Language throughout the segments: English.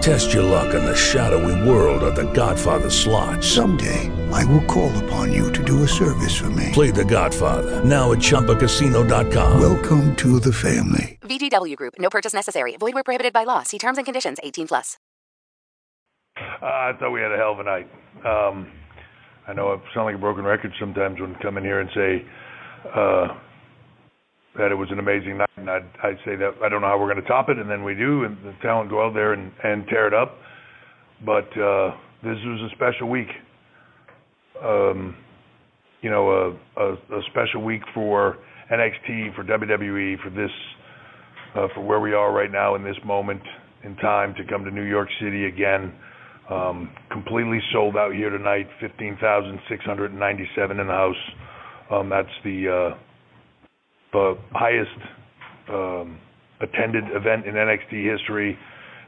Test your luck in the shadowy world of The Godfather slot. Someday, I will call upon you to do a service for me. Play The Godfather now at ChumbaCasino.com. Welcome to the family. VGW Group. No purchase necessary. Void where prohibited by law. See terms and conditions. 18 plus. Uh, I thought we had a hell of a night. Um, I know I sound like a broken record sometimes when I come in here and say uh, that it was an amazing night, and I'd, I'd say that I don't know how we're going to top it, and then we do, and the talent go out there and, and tear it up. But uh, this was a special week. Um, you know, a, a, a special week for NXT, for WWE, for this, uh, for where we are right now in this moment in time to come to New York City again. Um, completely sold out here tonight. Fifteen thousand six hundred and ninety-seven in the house. Um, that's the uh, highest um, attended event in NXT history,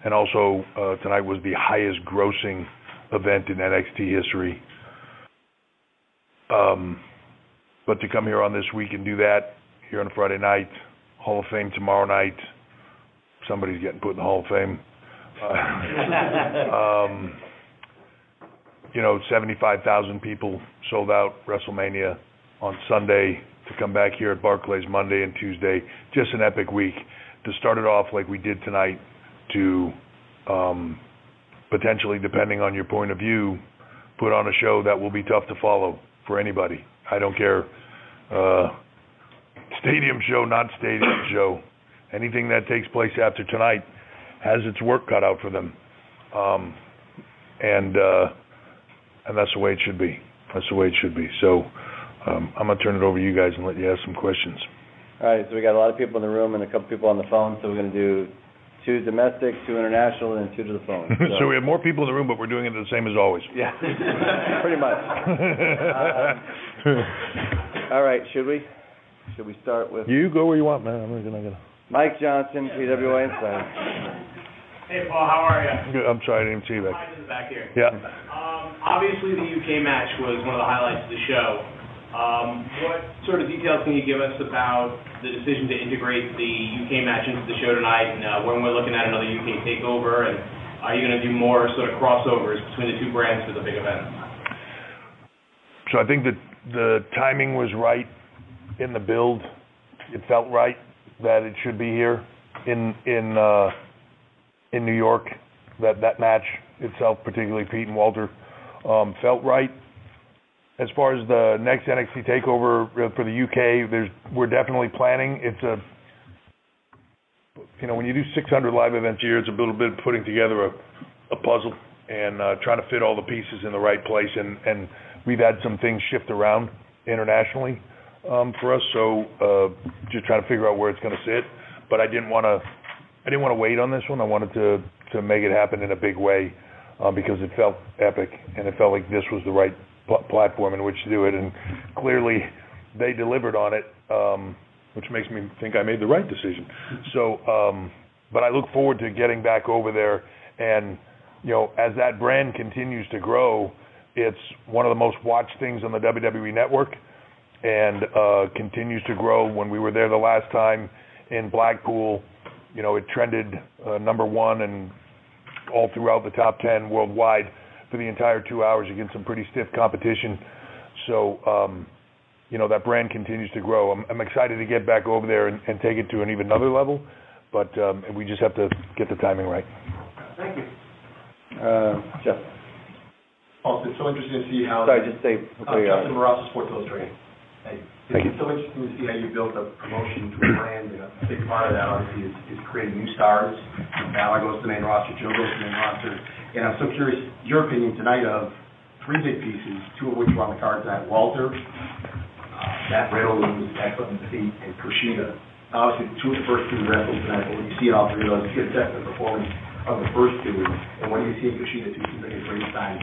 and also uh, tonight was the highest grossing event in NXT history. Um, but to come here on this week and do that here on a Friday night, Hall of Fame tomorrow night. Somebody's getting put in the Hall of Fame. Uh, um, you know, 75,000 people sold out WrestleMania on Sunday to come back here at Barclays Monday and Tuesday. Just an epic week to start it off like we did tonight. To um, potentially, depending on your point of view, put on a show that will be tough to follow for anybody. I don't care. Uh, stadium show, not stadium show. Anything that takes place after tonight has its work cut out for them, um, and uh, and that's the way it should be. That's the way it should be. So um, I'm gonna turn it over to you guys and let you ask some questions. All right, so we got a lot of people in the room and a couple people on the phone, so we're going to do two domestic, two international, and two to the phone. so we have more people in the room, but we're doing it the same as always. Yeah, pretty much. Uh, all right, should we? Should we start with You go where you want, man. I'm not gonna. Get Mike Johnson, PWInsider? Hey, Paul, how are you? Good. I'm sorry, I didn't see you back. Mike is back here. Yeah. Um, obviously, the UK match was one of the highlights of the show. Um, what sort of details can you give us about the decision to integrate the UK match into the show tonight, and uh, when we're looking at another UK takeover, and are you going to do more sort of crossovers between the two brands for the big event? So I think that the timing was right in the build. It felt right that it should be here in in uh, in New York. That that match itself, particularly Pete and Walter, um, felt right. As far as the next NXT takeover uh, for the UK, there's we're definitely planning. It's a you know when you do 600 live events a year, it's a little bit putting together a, a puzzle and uh, trying to fit all the pieces in the right place. And and we've had some things shift around internationally um, for us, so uh, just trying to figure out where it's going to sit. But I didn't want to I didn't want to wait on this one. I wanted to to make it happen in a big way uh, because it felt epic and it felt like this was the right pl- platform in which to do it. And clearly, they delivered on it, um, which makes me think I made the right decision. So, um, but I look forward to getting back over there, and you know, as that brand continues to grow, it's one of the most watched things on the WWE network, and uh, continues to grow. When we were there the last time in Blackpool, you know, it trended uh, number one and all throughout the top 10 worldwide for the entire two hours against some pretty stiff competition. So, um, you know, that brand continues to grow. I'm, I'm excited to get back over there and, and take it to an even another level, but um, we just have to get the timing right. Thank you. Uh, Jeff. Also, it's so interesting to see how. Sorry, just say uh, where Justin are. Barrasso, Sports Illustrated. Thank you. It's so interesting to see how you built a promotion to a brand, and a big part of that obviously is, is creating new stars. Balor goes to the main roster, Joe goes to the main roster, and I'm so curious, your opinion tonight of three big pieces, two of which were on the card tonight, Walter, uh, Matt Riddle, who was excellent in the and Kushida. Obviously, two of the first two wrestlers tonight, but when you see all three of those, you get a sense of the performance of the first two, and when you see Kushida, two seems like a great sign.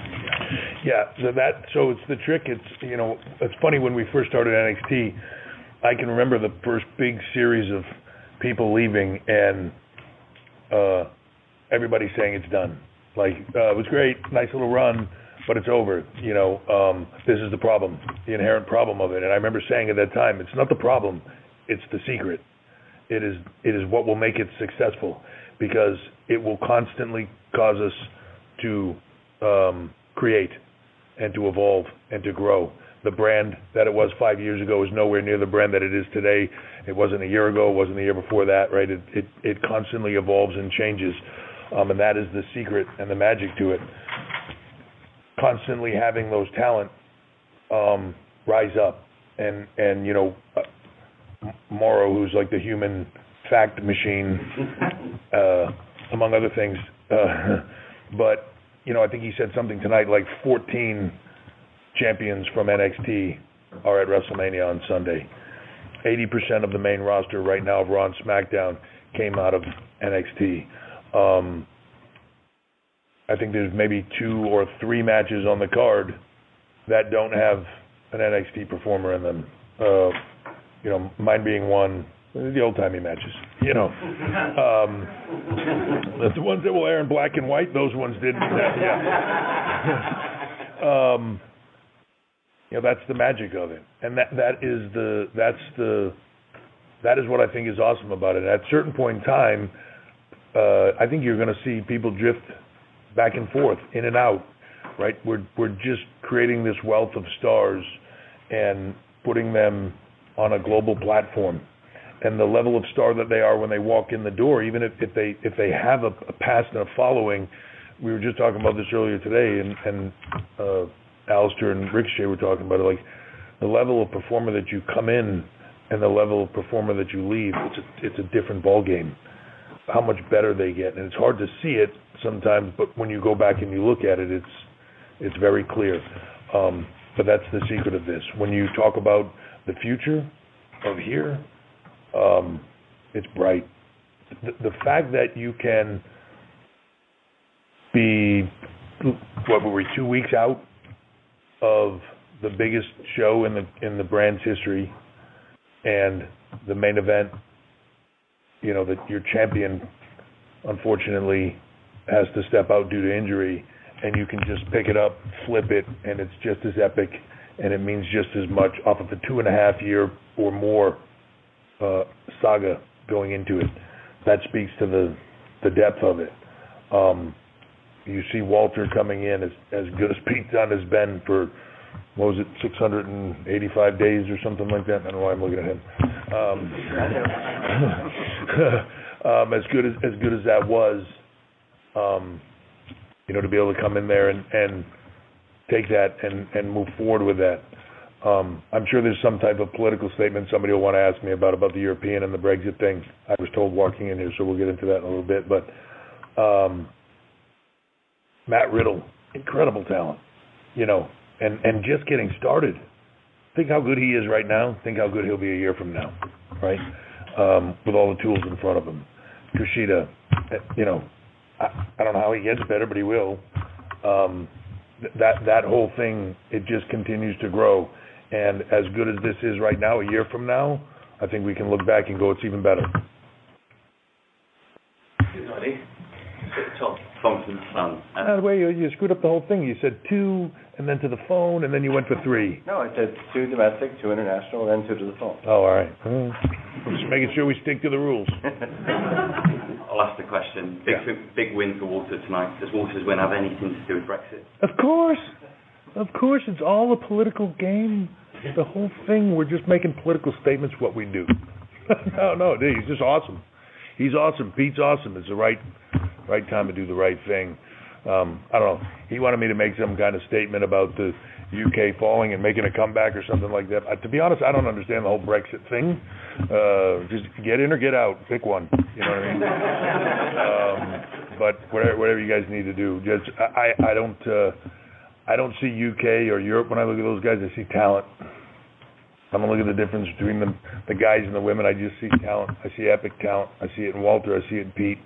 Yeah, so that so it's the trick. It's you know it's funny when we first started NXT. I can remember the first big series of people leaving and uh, everybody saying it's done. Like uh, it was great, nice little run, but it's over. You know, um, this is the problem, the inherent problem of it. And I remember saying at that time, it's not the problem, it's the secret. It is it is what will make it successful because it will constantly cause us to um, create and to evolve and to grow. The brand that it was five years ago is nowhere near the brand that it is today. It wasn't a year ago. It wasn't the year before that. Right? It it, it constantly evolves and changes, um, and that is the secret and the magic to it. Constantly having those talent um, rise up, and and you know, uh, Morrow, who's like the human fact machine, uh, among other things. Uh, but you know, I think he said something tonight like 14 champions from NXT are at WrestleMania on Sunday. 80% of the main roster right now of Raw and SmackDown came out of NXT. Um, I think there's maybe two or three matches on the card that don't have an NXT performer in them. Uh, you know, mine being one, the old timey matches. You know, um, the ones that will air in black and white, those ones didn't. Yeah. um, you know, that's the magic of it, and that that is the that's the that is what I think is awesome about it. At a certain point in time, uh, I think you're going to see people drift back and forth, in and out. Right? We're we're just creating this wealth of stars and putting them on a global platform and the level of star that they are when they walk in the door, even if, if they if they have a, a past and a following. We were just talking about this earlier today, and and uh, Aleister and Ricochet were talking about it. Like the level of performer that you come in and the level of performer that you leave, it's a it's a different ball game. How much better they get, and it's hard to see it sometimes, but when you go back and you look at it, it's it's very clear. Um, but that's the secret of this. When you talk about the future of here, um, it's bright. The, the fact that you can be, what were we, two weeks out of the biggest show in the in the brand's history, and the main event, you know, that your champion, unfortunately, has to step out due to injury, and you can just pick it up, flip it, and it's just as epic, and it means just as much off of a two and a half year or more uh, saga going into it. That speaks to the the depth of it. Um, you see Walter coming in as as good as Pete Dunne has been for what was it 685 days or something like that. I don't know why I'm looking at him. Um, um, as good as as good as that was, um, you know, to be able to come in there and and take that and and move forward with that. Um, I'm sure there's some type of political statement somebody will want to ask me about about the European and the Brexit thing. I was told walking in here, so we'll get into that in a little bit. But um, Matt Riddle, incredible talent, you know, and and just getting started. Think how good he is right now. Think how good he'll be a year from now, right? Um, with all the tools in front of him. Kushida, you know, I, I don't know how he gets better, but he will. Um, that that whole thing, it just continues to grow. And as good as this is right now, a year from now, I think we can look back and go, it's even better. Tom, Tom from the Sun. By the way, you, you screwed up the whole thing. You said two, and then to the phone, and then you went for three. No, I said two domestic, two international, and then two to the phone. Oh, all right. Well, just making sure we stick to the rules. I'll ask the question. Big, big win for Walter tonight. Does Walter's win have anything to do with Brexit? Of course. Of course, it's all a political game. The whole thing, we're just making political statements what we do. no, no, dude, he's just awesome. He's awesome. Pete's awesome. It's the right right time to do the right thing. Um, I don't know. He wanted me to make some kind of statement about the UK falling and making a comeback or something like that. Uh, to be honest, I don't understand the whole Brexit thing. Uh, just get in or get out. Pick one. You know what I mean? um, but whatever, whatever you guys need to do. Just I, I don't. Uh, I don't see UK or Europe when I look at those guys. I see talent. I don't look at the difference between the the guys and the women. I just see talent. I see epic talent. I see it in Walter. I see it in Pete.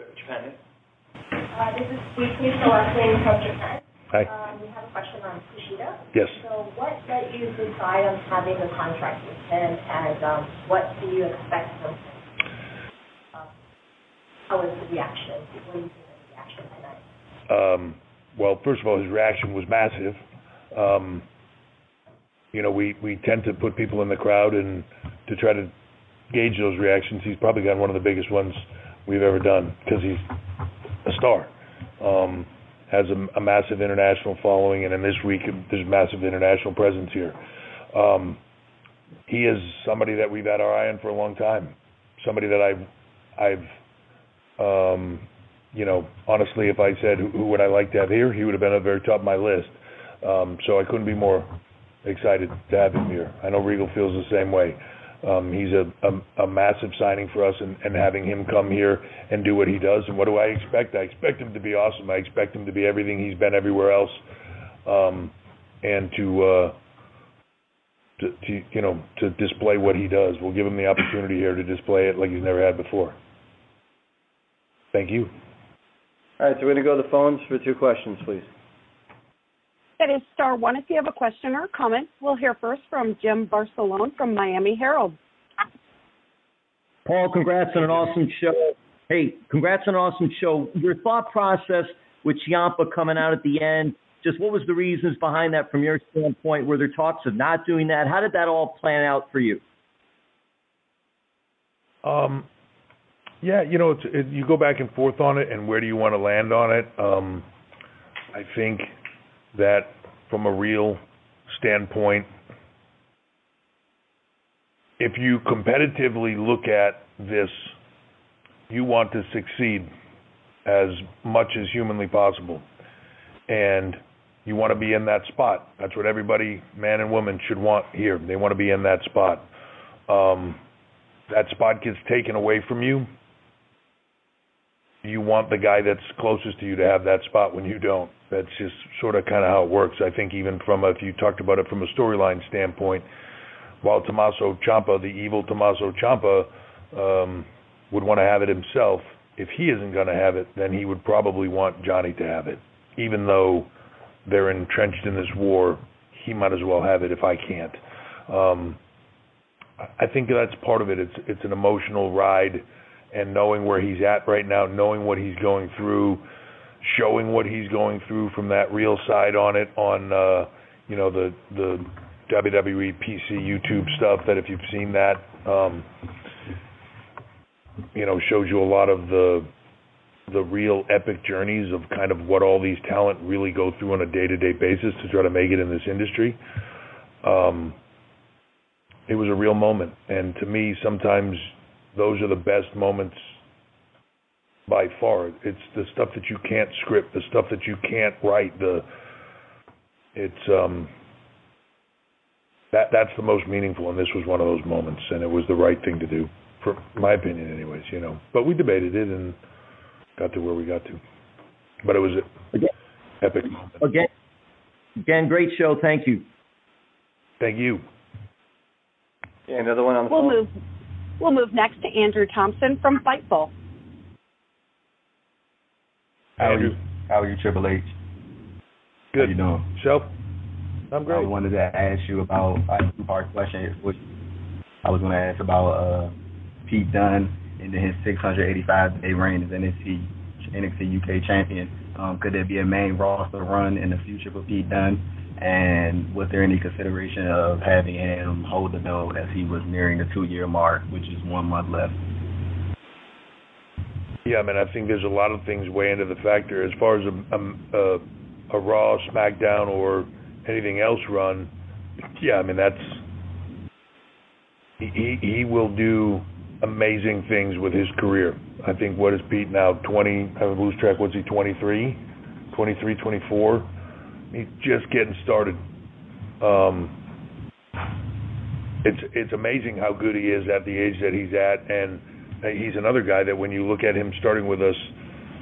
Japan. Uh, this is Weekly Selecting from Japan. Hi. Um, we have a question on Kushida. Yes. So what led you to decide on having a contract with him, and um, what do you expect from him? Uh, how was the reaction? What do you think of the reaction tonight? Um, well, first of all, his reaction was massive. Um, you know, we we tend to put people in the crowd and to try to gauge those reactions. He's probably got one of the biggest ones we've ever done because he's a star. Um, has a, a massive international following, and in this week there's massive international presence here. Um, he is somebody that we've had our eye on for a long time. Somebody that I've I've um, you know, honestly, if I said who, who would I like to have here, he would have been at the very top of my list. Um, so I couldn't be more excited to have him here. I know Regal feels the same way. Um, he's a, a, a massive signing for us, and, and having him come here and do what he does. And what do I expect? I expect him to be awesome. I expect him to be everything he's been everywhere else, um, and to, uh, to, to you know to display what he does. We'll give him the opportunity here to display it like he's never had before. Thank you. All right, so we're going to go to the phones for two questions, please. That is star one if you have a question or a comment. We'll hear first from Jim Varsallone from Miami Herald. Paul, congrats on an awesome show. Hey, congrats on an awesome show. Your thought process with Ciampa coming out at the end, just what was the reasons behind that from your standpoint? Were there talks of not doing that? How did that all plan out for you? Um, yeah, you know, it's, it, you go back and forth on it, and where do you want to land on it? Um, I think that from a real standpoint, if you competitively look at this, you want to succeed as much as humanly possible. And you want to be in that spot. That's what everybody, man and woman, should want here. They want to be in that spot. Um, that spot gets taken away from you. You want the guy that's closest to you to have that spot when you don't. That's just sort of kind of how it works. I think even from a, if you talked about it from a storyline standpoint, while Tommaso Ciampa, the evil Tommaso Ciampa, um, would want to have it himself, if he isn't going to have it, then he would probably want Johnny to have it. Even though they're entrenched in this war, he might as well have it if I can't. Um, I think that's part of it. It's it's an emotional ride, and knowing where he's at right now, knowing what he's going through, showing what he's going through from that real side on it on uh, you know the the WWE PC YouTube stuff. That if you've seen that, um, you know, shows you a lot of the the real epic journeys of kind of what all these talent really go through on a day-to-day basis to try to make it in this industry. Um, it was a real moment, and to me, sometimes those are the best moments by far. It's the stuff that you can't script, the stuff that you can't write. The it's um that that's the most meaningful, and this was one of those moments, and it was the right thing to do, for my opinion, anyways. You know, but we debated it and got to where we got to. But it was an epic moment. Again, again, great show. Thank you. Thank you. Yeah, another one on the We'll phone. move. We'll move next to Andrew Thompson from Fightful. How are you? How are you, Triple H? Good. How you doing? Self? I'm great. I wanted to ask you about a two-part question. Which I was going to ask about uh, Pete Dunne and then his 685-day reign as NXT NXT UK champion. Um, could there be a main roster run in the future for Pete Dunne? And was there any consideration of having him hold the belt as he was nearing the two-year mark, which is one month left? Yeah, I mean, I think there's a lot of things weigh into the factor as far as a a, a, Raw, SmackDown, or anything else run. Yeah, I mean that's he he, he will do amazing things with his career. I think what is Pete now 20? I lose track. What's he 23, 23, 24? He's just getting started. Um, it's it's amazing how good he is at the age that he's at, and he's another guy that when you look at him starting with us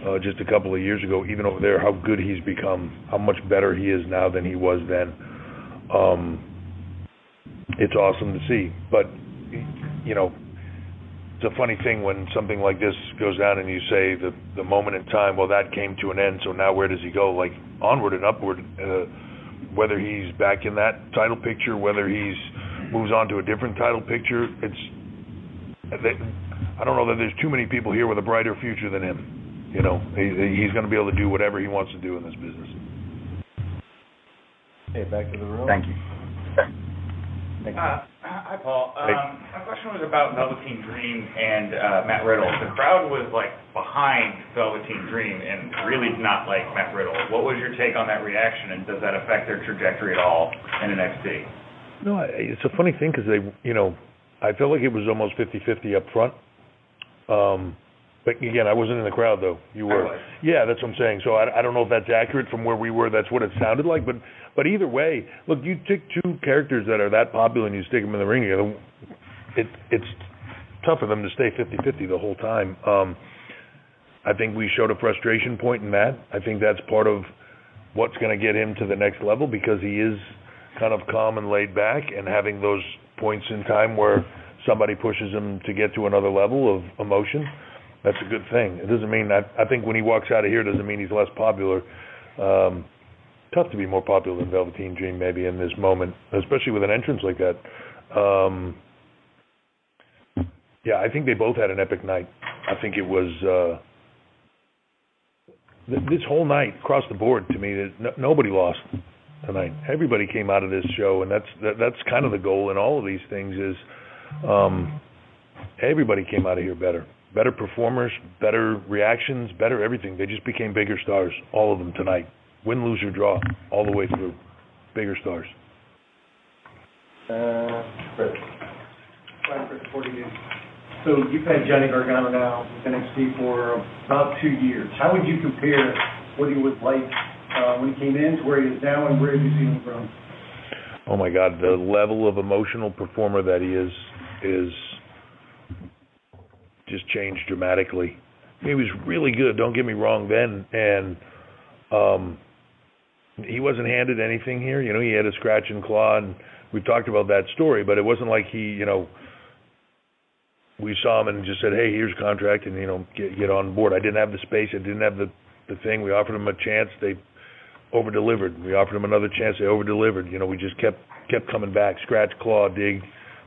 uh, just a couple of years ago, even over there, how good he's become, how much better he is now than he was then. Um, it's awesome to see, but you know, it's a funny thing when something like this goes down and you say the the moment in time, well, that came to an end. So now where does he go? Like onward and upward. Uh, whether he's back in that title picture, whether he's moves on to a different title picture, it's. I don't know that there's too many people here with a brighter future than him. You know, he, he's going to be able to do whatever he wants to do in this business. Okay, back to the room. Thank you. Uh, hi, Paul. Um, my question was about Velveteen Dream and uh, Matt Riddle. The crowd was like behind Velveteen Dream and really not like Matt Riddle. What was your take on that reaction, and does that affect their trajectory at all in NXT? No, it's a funny thing because they, you know, I felt like it was almost 50-50 up front. Um, but again, I wasn't in the crowd though. You were. Yeah, that's what I'm saying. So I, I don't know if that's accurate from where we were. That's what it sounded like. But but either way, look, you take two characters that are that popular and you stick them in the ring together. It it's tough for them to stay 50-50 the whole time. Um, I think we showed a frustration point in that. I think that's part of what's going to get him to the next level because he is kind of calm and laid back and having those points in time where somebody pushes him to get to another level of emotion that's a good thing. It doesn't mean I, I think when he walks out of here doesn't mean he's less popular. Um, tough to be more popular than Velveteen Dream maybe in this moment, especially with an entrance like that. Um, yeah, I think they both had an epic night. I think it was uh, th- this whole night across the board to me. No, nobody lost tonight. Everybody came out of this show, and that's that, that's kind of the goal in all of these things. Is um, everybody came out of here better better performers, better reactions, better everything. They just became bigger stars, all of them tonight. Win, lose, or draw, all the way through. Bigger stars. Uh, Chris. Brian Chris, 40 So you've had Johnny Gargano now with NXT for about two years. How would you compare what he was like uh, when he came in to where he is now, and where have you seen him grow? Oh my God, the level of emotional performer that he is is just changed dramatically. He was really good. Don't get me wrong then, and um, he wasn't handed anything here. You know, he had a scratch and claw, and we've talked about that story. But it wasn't like he, you know, we saw him and just said, "Hey, here's a contract," and you know, get get on board. I didn't have the space. I didn't have the the thing. We offered him a chance. They over delivered. We offered him another chance. They over delivered. You know, we just kept kept coming back, scratch, claw, dig,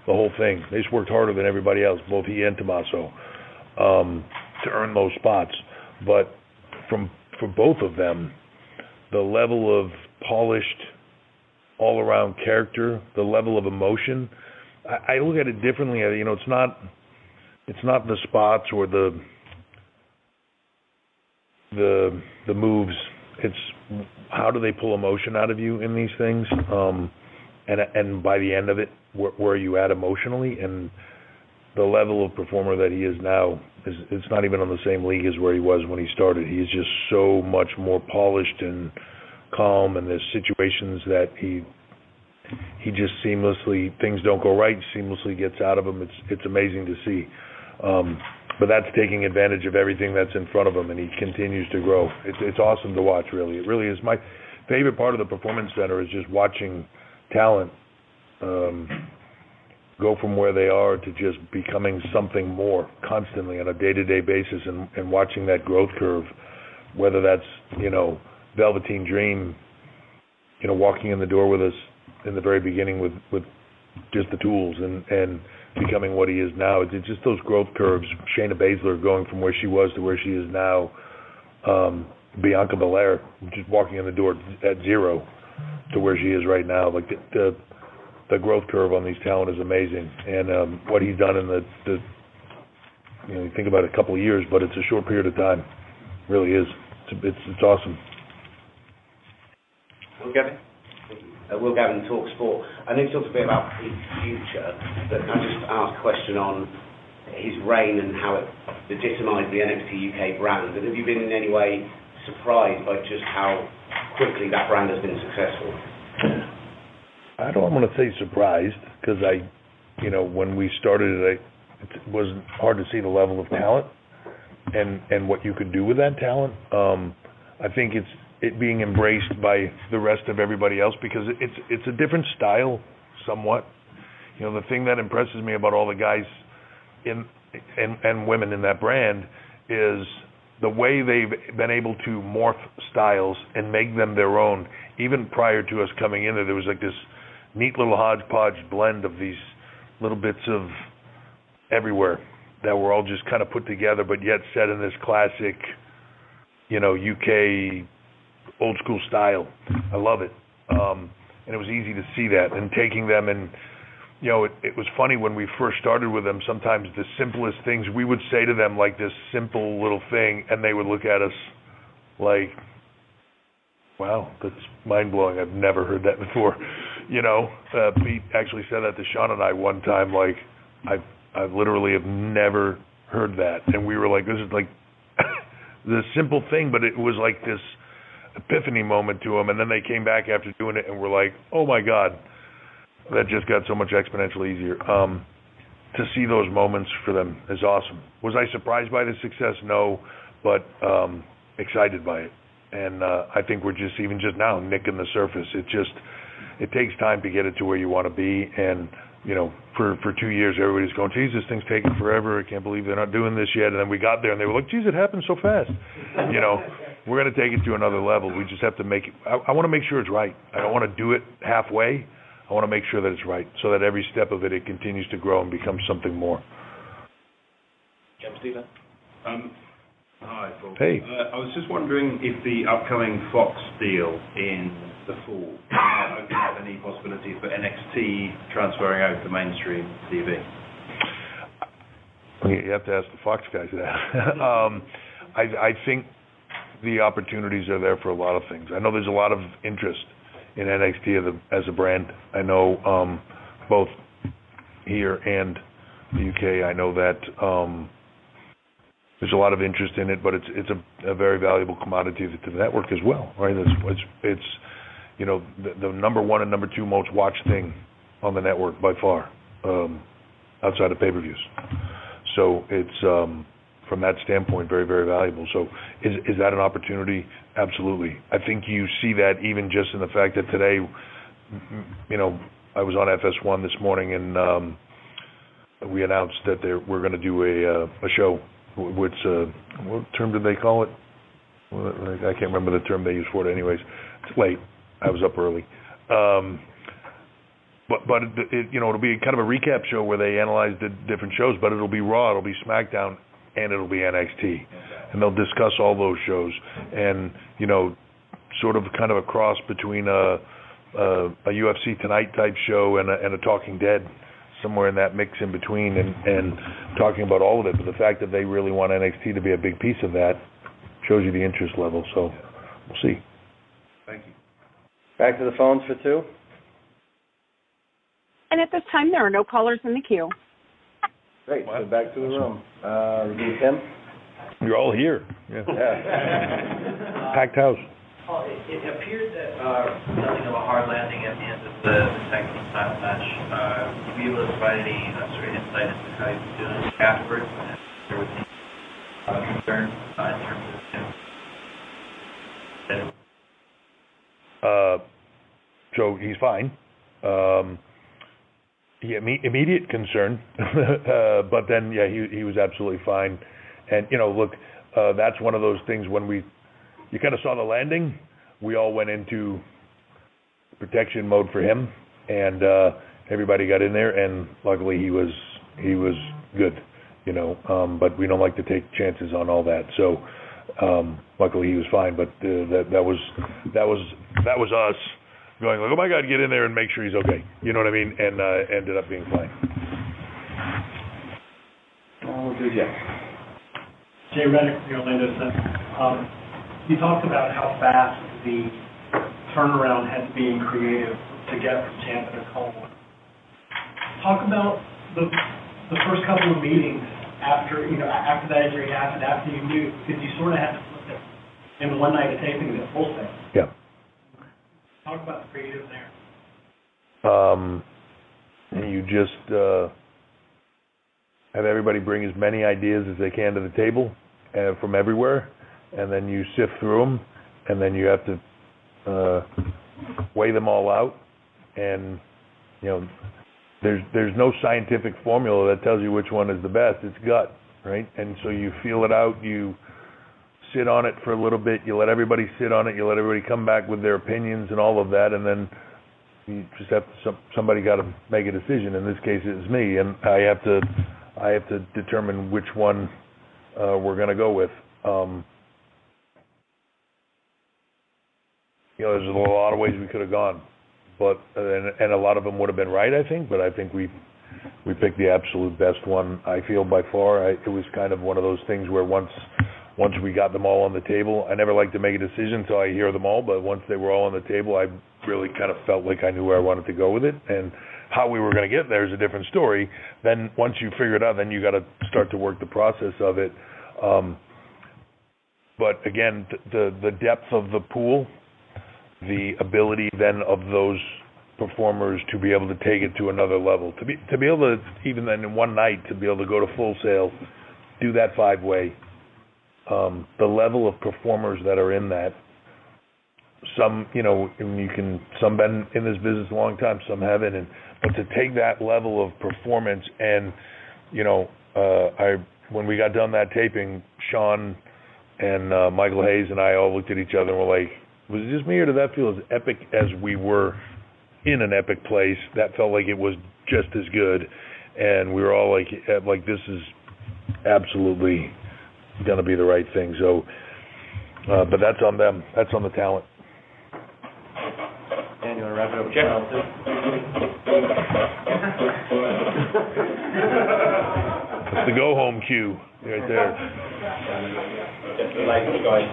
the whole thing. They just worked harder than everybody else, both he and Tommaso um, to earn those spots. But from for both of them, the level of polished, all around character, the level of emotion, I, I look at it differently. You know, it's not it's not the spots or the the the moves. It's how do they pull emotion out of you in these things, um, and and by the end of it, where, where are you at emotionally? And the level of performer that he is now is it's not even on the same league as where he was when he started. He is just so much more polished and calm and there's situations that he he just seamlessly things don't go right, seamlessly gets out of them. It's it's amazing to see. Um but that's taking advantage of everything that's in front of him and he continues to grow. It's it's awesome to watch really. It really is my favorite part of the performance center is just watching talent um go from where they are to just becoming something more constantly on a day-to-day basis and, and watching that growth curve whether that's you know velveteen dream you know walking in the door with us in the very beginning with with just the tools and and becoming what he is now. It's just those growth curves. Shayna baszler going from where she was to where she is now. Um bianca belair just walking in the door at zero to where she is right now. Like the, the the growth curve on these talent is amazing, and um, what he's done in the, the you know you think about it, a couple of years, but it's a short period of time. It really is. It's it's, it's awesome. Will Gavin? Uh, Will Gavin talk sport. I know you talked a bit about his future, but I just ask a question on his reign and how it legitimised the NXT UK brand? And have you been in any way surprised by just how quickly that brand has been successful. I don't want to say surprised because I, you know, when we started it, it wasn't hard to see the level of talent and and what you could do with that talent. Um, I think it's it being embraced by the rest of everybody else because it's it's a different style, somewhat. You know, the thing that impresses me about all the guys in and and women in that brand is the way they've been able to morph styles and make them their own. Even prior to us coming in there, there was like this neat little hodgepodge blend of these little bits of everywhere that were all just kind of put together, but yet set in this classic, you know, UK old school style. I love it, um, and it was easy to see that. And taking them and you know, it, it was funny when we first started with them. Sometimes the simplest things we would say to them, like this simple little thing, and they would look at us like, "Wow, that's mind blowing. I've never heard that before." You know, uh, Pete actually said that to Shawn and I one time. Like, I I literally have never heard that, and we were like, "This is like the simple thing," but it was like this epiphany moment to them. And then they came back after doing it, and were like, "Oh my God." that just got so much exponentially easier. Um, to see those moments for them is awesome. Was I surprised by the success? No, but um, excited by it. And uh, I think we're just even just now nicking the surface. It just it takes time to get it to where you want to be. And you know, for for two years, everybody's going, "Geez, this thing's taking forever. I can't believe they're not doing this yet." And then we got there, and they were like, "Geez, it happened so fast." you know, we're going to take it to another level. We just have to make it. I, I want to make sure it's right. I don't want to do it halfway. I want to make sure that it's right, so that every step of it it continues to grow and become something more. Jim Steven. Um, hi, Paul. Hey. Uh, I was just wondering if the upcoming Fox deal in the fall up any possibility for NXT transferring over to mainstream TV. You have to ask the Fox guys that. um, I, I think the opportunities are there for a lot of things. I know there's a lot of interest in NXT as a, as a brand. I know um, both here and the UK. I know that um, there's a lot of interest in it, but it's it's a, a very valuable commodity to the network as well, right? It's it's, it's you know the, the number one and number two most watched thing on the network by far, um, outside of pay-per-views. So it's um, from that standpoint very very valuable. So is is that an opportunity? Absolutely. I think you see that even just in the fact that today, you know, I was on FS1 this morning and um, we announced that we're going to do a uh, a show. Which uh, what term did they call it? I can't remember the term they use for it. Anyways, it's late. I was up early. Um, but but it, it, you know it'll be kind of a recap show where they analyze the different shows, but it'll be Raw, it'll be SmackDown, and it'll be NXT, and they'll discuss all those shows, and you know, sort of kind of a cross between a a, a UFC Tonight type show and a, and a Talking Dead, somewhere in that mix in between, and and talking about all of it. But the fact that they really want NXT to be a big piece of that shows you the interest level. So we'll see. Thank you. Back to the phones for two. And at this time, there are no callers in the queue. Great. So back to the room. Uh, review Tim. You're all here. Yeah. Yeah. Packed house. Paul, it, it appeared that uh, something of a hard landing at the end of the, the tag team title match. Uh, would you be able to provide any uh, sort of insight into how you were feeling afterwards? And if there was any uh, concern uh, in terms of you know, Uh, so he's fine. Um, immediate concern, uh, but then yeah, he he was absolutely fine. And you know, look, uh, that's one of those things when we you kind of saw the landing, we all went into protection mode for him, and uh, everybody got in there, and luckily he was he was good, you know. Um, but we don't like to take chances on all that, so um, luckily he was fine. But uh, that that was that was that was us going like, oh my God, get in there and make sure he's okay. You know what I mean? And uh, ended up being fine. Oh, good, yeah. Jay Reddick, the Orlando Sentinel. Um, you talked about how fast the turnaround had to be in creative to get from Tampa to Coleman. Talk about the the first couple of meetings after you know after that injury happened, after you knew, because you sort of had to flip it in one night of taping the full thing. Yeah. Talk about the creative there. um, you just uh, have everybody bring as many ideas as they can to the table uh, from everywhere, and then you sift through them, and then you have to uh, weigh them all out, and you know there's there's no scientific formula that tells you which one is the best. It's gut, right? And so you feel it out, you sit on it for a little bit, you let everybody sit on it, you let everybody come back with their opinions and all of that, and then you just have to some, somebody got to make a decision. In this case, it's me, and I have to I have to determine which one uh, we're going to go with. Um, you know, there's a lot of ways we could have gone, but and, and a lot of them would have been right, I think. But I think we we picked the absolute best one. I feel by far. I, it was kind of one of those things where once once we got them all on the table, I never like to make a decision until I hear them all. But once they were all on the table, I really kind of felt like I knew where I wanted to go with it, and how we were going to get there is a different story. Then once you figure it out, then you got to start to work the process of it. Um, but again, the the depth of the pool, the ability then of those performers to be able to take it to another level, to be to be able to even then in one night to be able to go to Full Sail, do that five way. Um, the level of performers that are in that. Some, you know, you can some been in this business a long time, some haven't, and but to take that level of performance and, you know, uh, I when we got done that taping, Shawn and uh, Michael Hayes and I all looked at each other and were like, was it just me or did that feel as epic as we were in an epic place? That felt like it was just as good, and we were all like, like this is absolutely going to be the right thing. So, uh, but that's on them. That's on the talent. Dan, you want to wrap it up? Check. That's the go home cue right there. Guys,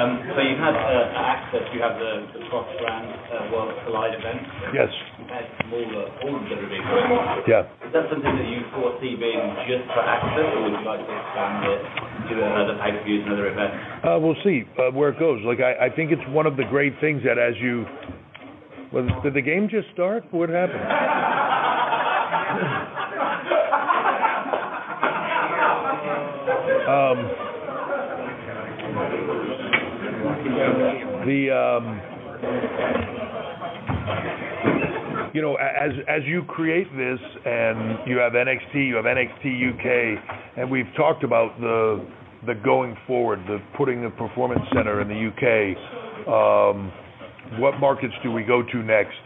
um, so you've had uh, Axxess, you have the, the Cross Brand uh, World Collide event. Yes. You've had smaller forums that are being. Yeah. Is that something that you foresee being just for Axxess, or would you like to expand it to other pay-per-views and other events? Uh, we'll see uh, where it goes. Like I, I think it's one of the great things that as you, well, did the game just start? What happened? um, the um, you know, as as you create this and you have NXT, you have NXT UK, and we've talked about the the going forward, the putting the performance center in the UK. Um, what markets do we go to next?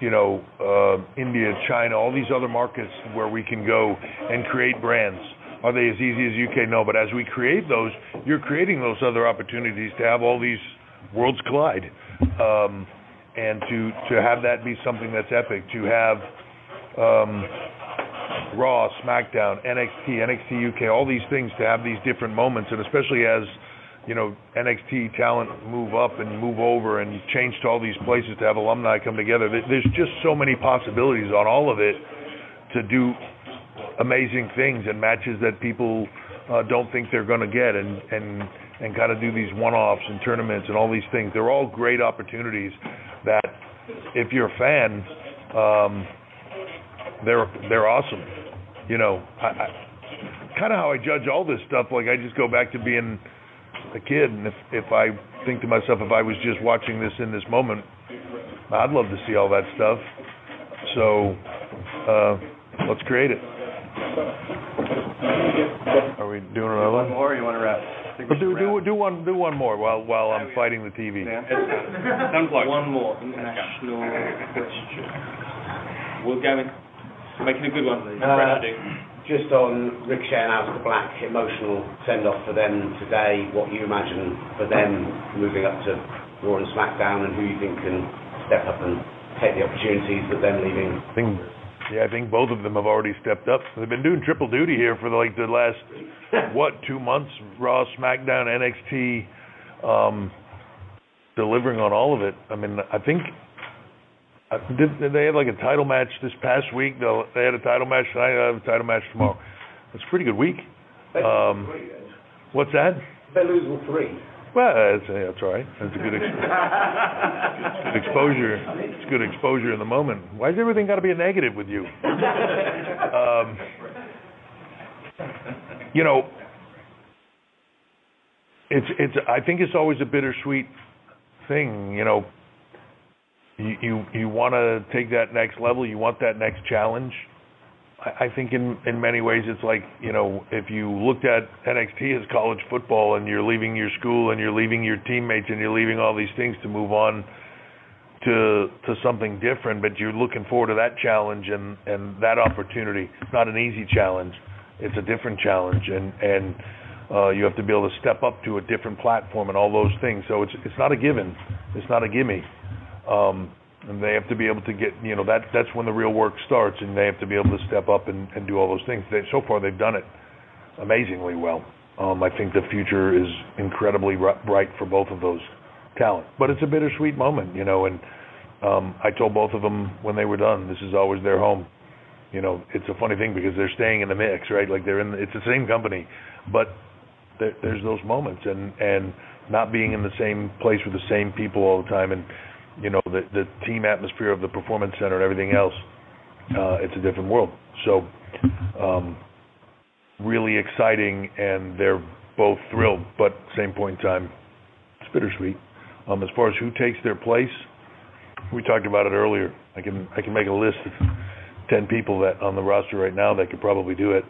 You know, uh, India, China, all these other markets where we can go and create brands. Are they as easy as UK? No, but as we create those, you're creating those other opportunities to have all these worlds collide. Um, and to to have that be something that's epic, to have um, Raw, SmackDown, NXT, NXT UK, all these things to have these different moments, and especially as you know NXT talent move up and move over and change to all these places to have alumni come together. There's just so many possibilities on all of it to do amazing things and matches that people uh, don't think they're going to get, and and and kind of do these one-offs and tournaments and all these things. They're all great opportunities that if you're a fan, um, they're they're awesome. You know, I, I, kind of how I judge all this stuff. Like I just go back to being a kid, and if if I think to myself, if I was just watching this in this moment, I'd love to see all that stuff. So uh, let's create it. Are we doing another One or you want to wrap? But do do do one do one more while while I'm fighting the TV. One more international question. Will Gavin, making a good one. Uh, just on Ricochet and Aleister Black, emotional send-off for them today, what you imagine for them moving up to Raw and SmackDown, and who you think can step up and take the opportunities that them leaving. I think yeah, I think both of them have already stepped up. They've been doing triple duty here for the, like the last what two months? Raw, SmackDown, NXT, um, delivering on all of it. I mean, I think uh, did, they had like a title match this past week? They'll, they had a title match tonight. They have a title match tomorrow. It's a pretty good week. Um, what's that? They lose all three. Well, that's, that's right. That's a good, ex- good exposure. It's good exposure in the moment. Why Why's everything got to be a negative with you? Um, you know, it's it's. I think it's always a bittersweet thing. You know, you you, you want to take that next level. You want that next challenge. I, think in in many ways it's like you know if you looked at NXT as college football and you're leaving your school and you're leaving your teammates and you're leaving all these things to move on to to something different, but you're looking forward to that challenge and and that opportunity. It's not an easy challenge. It's a different challenge, and and uh, you have to be able to step up to a different platform and all those things. So it's it's not a given. It's not a gimme. Um, and they have to be able to get you know that that's when the real work starts, and they have to be able to step up and, and do all those things. They, so far, they've done it amazingly well. Um, I think the future is incredibly r- bright for both of those talent, but it's a bittersweet moment, you know. And um, I told both of them when they were done, this is always their home. You know, it's a funny thing because they're staying in the mix, right? Like they're in, the, it's the same company, but there, there's those moments, and and not being in the same place with the same people all the time, and you know the the team atmosphere of the performance center and everything else uh it's a different world. So um really exciting and they're both thrilled. But same point in time it's bittersweet. Um as far as who takes their place we talked about it earlier. I can i can make a list of 10 people that on the roster right now that could probably do it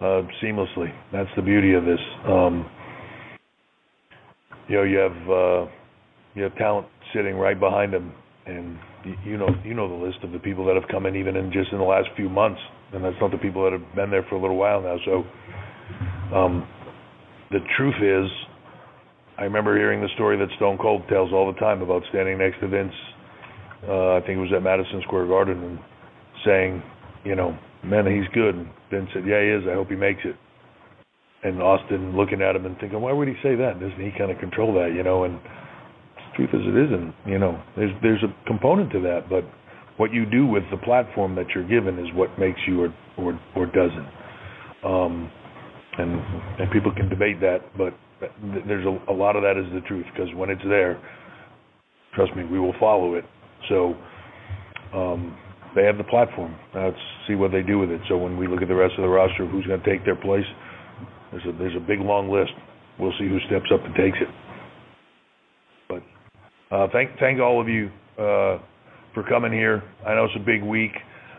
uh seamlessly. That's the beauty of this. Um you know you have uh you have talent sitting right behind him, and you know you know the list of the people that have come in even in just in the last few months, and that's not the people that have been there for a little while now. So, um, the truth is, I remember hearing the story that Stone Cold tells all the time about standing next to Vince. Uh, I think it was at Madison Square Garden and saying, you know, man, he's good. And Vince said, yeah, he is. I hope he makes it. And Austin looking at him and thinking, why would he say that? Doesn't he kind of control that, you know? And truth as it isn't. You know, there's there's a component to that, but what you do with the platform that you're given is what makes you or or, or doesn't. Um, and and people can debate that, but there's a, a lot of that is the truth because when it's there, trust me, we will follow it. So um, they have the platform. Now let's see what they do with it. So when we look at the rest of the roster who's going to take their place, there's a there's a big long list. We'll see who steps up and takes it. Uh, thank thank all of you uh, for coming here. I know it's a big week.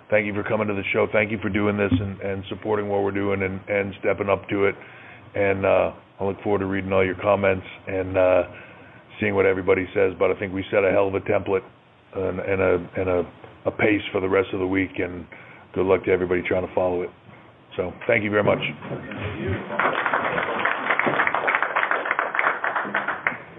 Thank you for coming to the show. Thank you for doing this and, and supporting what we're doing and, and stepping up to it. And uh, I look forward to reading all your comments and uh, seeing what everybody says. But I think we set a hell of a template and, and a and a, a pace for the rest of the week. And good luck to everybody trying to follow it. So thank you very much.